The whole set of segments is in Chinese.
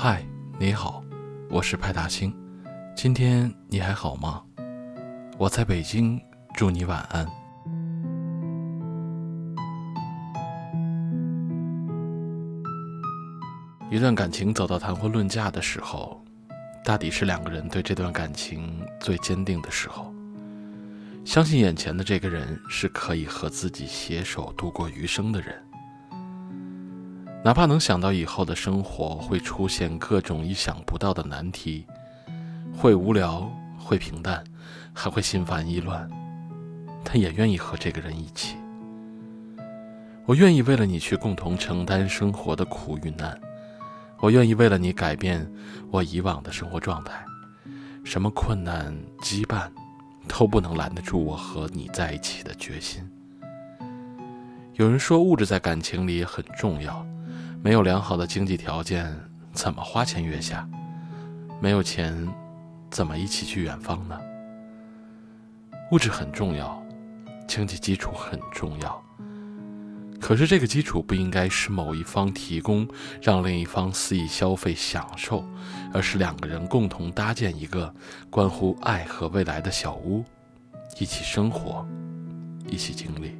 嗨，你好，我是派大星。今天你还好吗？我在北京，祝你晚安。一段感情走到谈婚论嫁的时候，大抵是两个人对这段感情最坚定的时候，相信眼前的这个人是可以和自己携手度过余生的人。哪怕能想到以后的生活会出现各种意想不到的难题，会无聊，会平淡，还会心烦意乱，但也愿意和这个人一起。我愿意为了你去共同承担生活的苦与难，我愿意为了你改变我以往的生活状态，什么困难羁绊，都不能拦得住我和你在一起的决心。有人说，物质在感情里很重要。没有良好的经济条件，怎么花前月下？没有钱，怎么一起去远方呢？物质很重要，经济基础很重要。可是这个基础不应该是某一方提供，让另一方肆意消费享受，而是两个人共同搭建一个关乎爱和未来的小屋，一起生活，一起经历。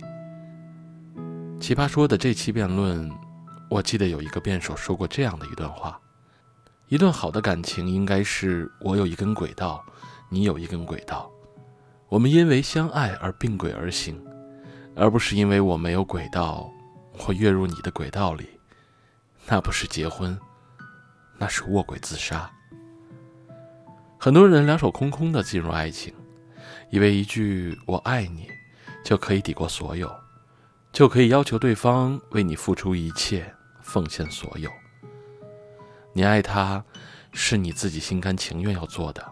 奇葩说的这期辩论。我记得有一个辩手说过这样的一段话：一段好的感情应该是我有一根轨道，你有一根轨道，我们因为相爱而并轨而行，而不是因为我没有轨道，我跃入你的轨道里，那不是结婚，那是卧轨自杀。很多人两手空空的进入爱情，以为一句“我爱你”就可以抵过所有，就可以要求对方为你付出一切。奉献所有，你爱他，是你自己心甘情愿要做的，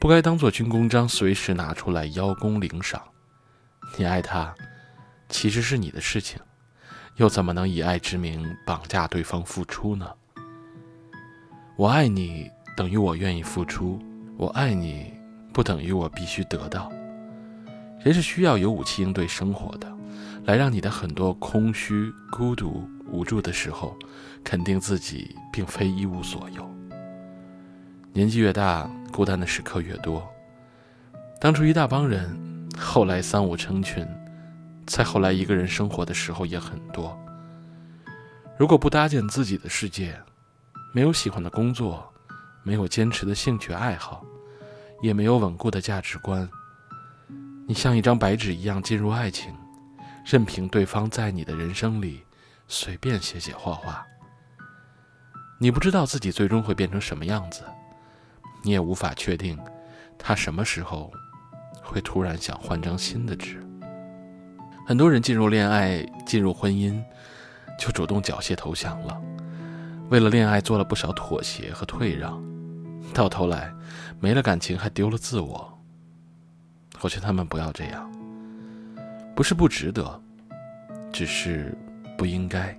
不该当做军功章随时拿出来邀功领赏。你爱他，其实是你的事情，又怎么能以爱之名绑架对方付出呢？我爱你等于我愿意付出，我爱你不等于我必须得到。人是需要有武器应对生活的，来让你的很多空虚、孤独。无助的时候，肯定自己并非一无所有。年纪越大，孤单的时刻越多。当初一大帮人，后来三五成群，再后来一个人生活的时候也很多。如果不搭建自己的世界，没有喜欢的工作，没有坚持的兴趣爱好，也没有稳固的价值观，你像一张白纸一样进入爱情，任凭对方在你的人生里。随便写写画画，你不知道自己最终会变成什么样子，你也无法确定他什么时候会突然想换张新的纸。很多人进入恋爱、进入婚姻，就主动缴械投降了，为了恋爱做了不少妥协和退让，到头来没了感情，还丢了自我。我劝他们不要这样，不是不值得，只是。不应该。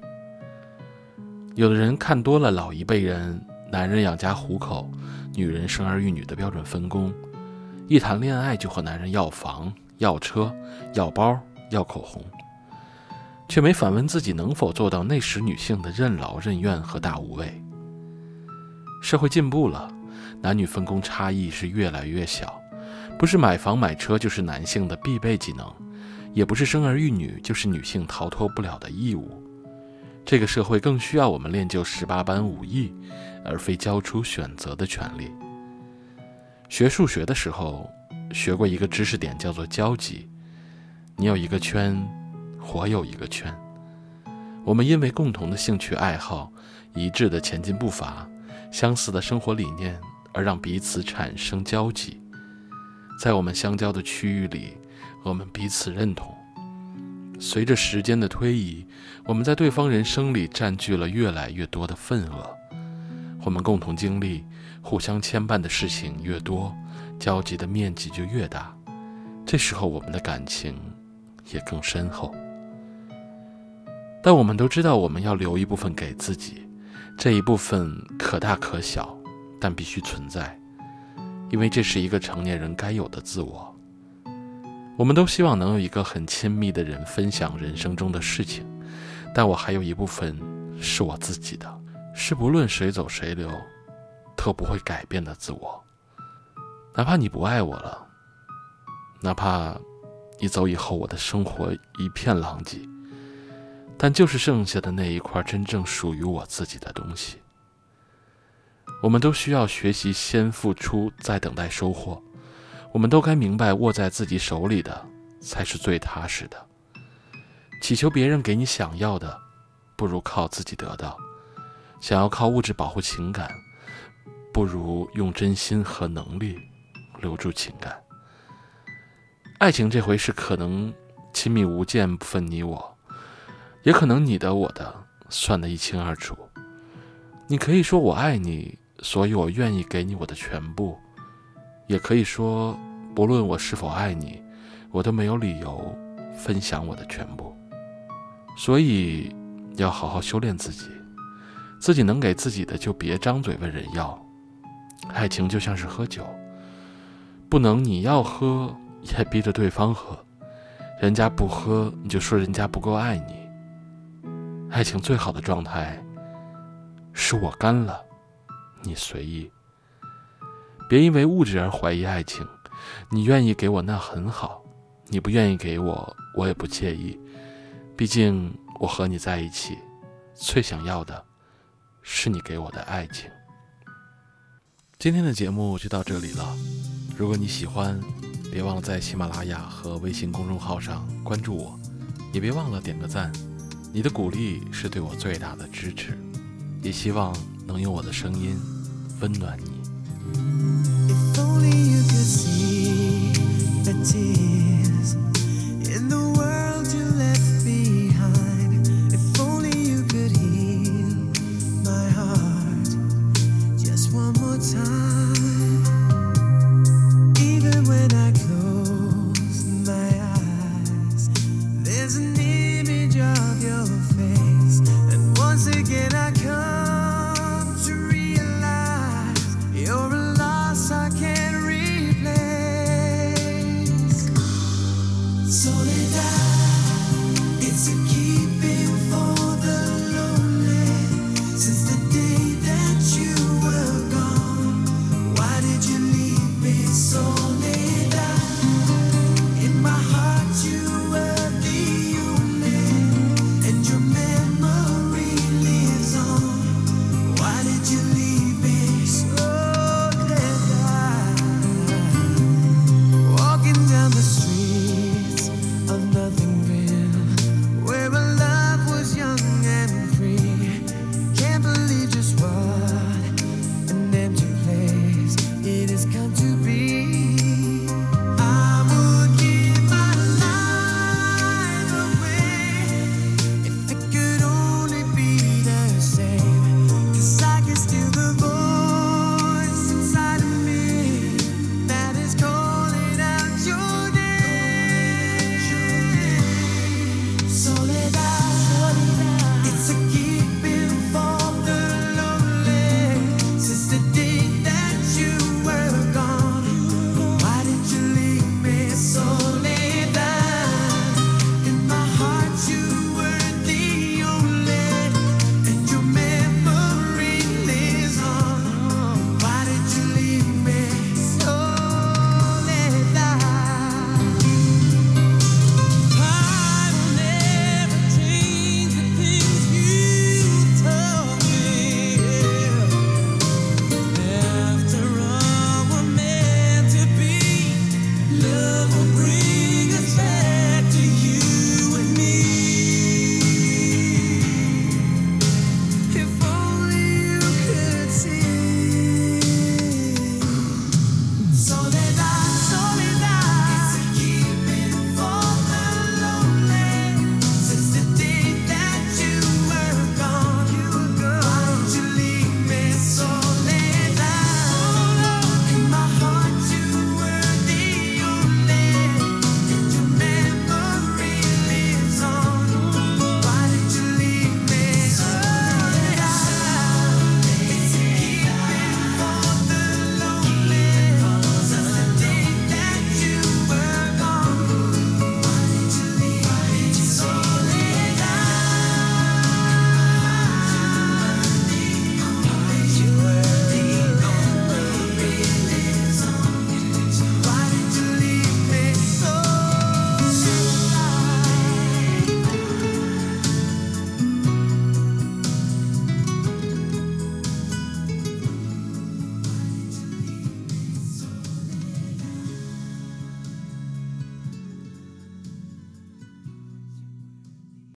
有的人看多了老一辈人，男人养家糊口，女人生儿育女的标准分工，一谈恋爱就和男人要房、要车、要包、要口红，却没反问自己能否做到那时女性的任劳任怨和大无畏。社会进步了，男女分工差异是越来越小，不是买房买车就是男性的必备技能。也不是生儿育女就是女性逃脱不了的义务，这个社会更需要我们练就十八般武艺，而非交出选择的权利。学数学的时候，学过一个知识点，叫做交集。你有一个圈，我有一个圈，我们因为共同的兴趣爱好、一致的前进步伐、相似的生活理念，而让彼此产生交集。在我们相交的区域里。我们彼此认同。随着时间的推移，我们在对方人生里占据了越来越多的份额。我们共同经历、互相牵绊的事情越多，交集的面积就越大。这时候，我们的感情也更深厚。但我们都知道，我们要留一部分给自己，这一部分可大可小，但必须存在，因为这是一个成年人该有的自我。我们都希望能有一个很亲密的人分享人生中的事情，但我还有一部分是我自己的。是不论谁走谁留，都不会改变的自我。哪怕你不爱我了，哪怕你走以后我的生活一片狼藉，但就是剩下的那一块真正属于我自己的东西。我们都需要学习先付出，再等待收获。我们都该明白，握在自己手里的才是最踏实的。祈求别人给你想要的，不如靠自己得到。想要靠物质保护情感，不如用真心和能力。留住情感，爱情这回是可能亲密无间，不分你我，也可能你的我的算得一清二楚。你可以说我爱你，所以我愿意给你我的全部；也可以说，不论我是否爱你，我都没有理由分享我的全部。所以，要好好修炼自己，自己能给自己的就别张嘴问人要。爱情就像是喝酒。不能你要喝也逼着对方喝，人家不喝你就说人家不够爱你。爱情最好的状态是我干了，你随意。别因为物质而怀疑爱情，你愿意给我那很好，你不愿意给我我也不介意，毕竟我和你在一起，最想要的是你给我的爱情。今天的节目就到这里了。如果你喜欢，别忘了在喜马拉雅和微信公众号上关注我，也别忘了点个赞，你的鼓励是对我最大的支持，也希望能用我的声音温暖你。If only you could see the tears.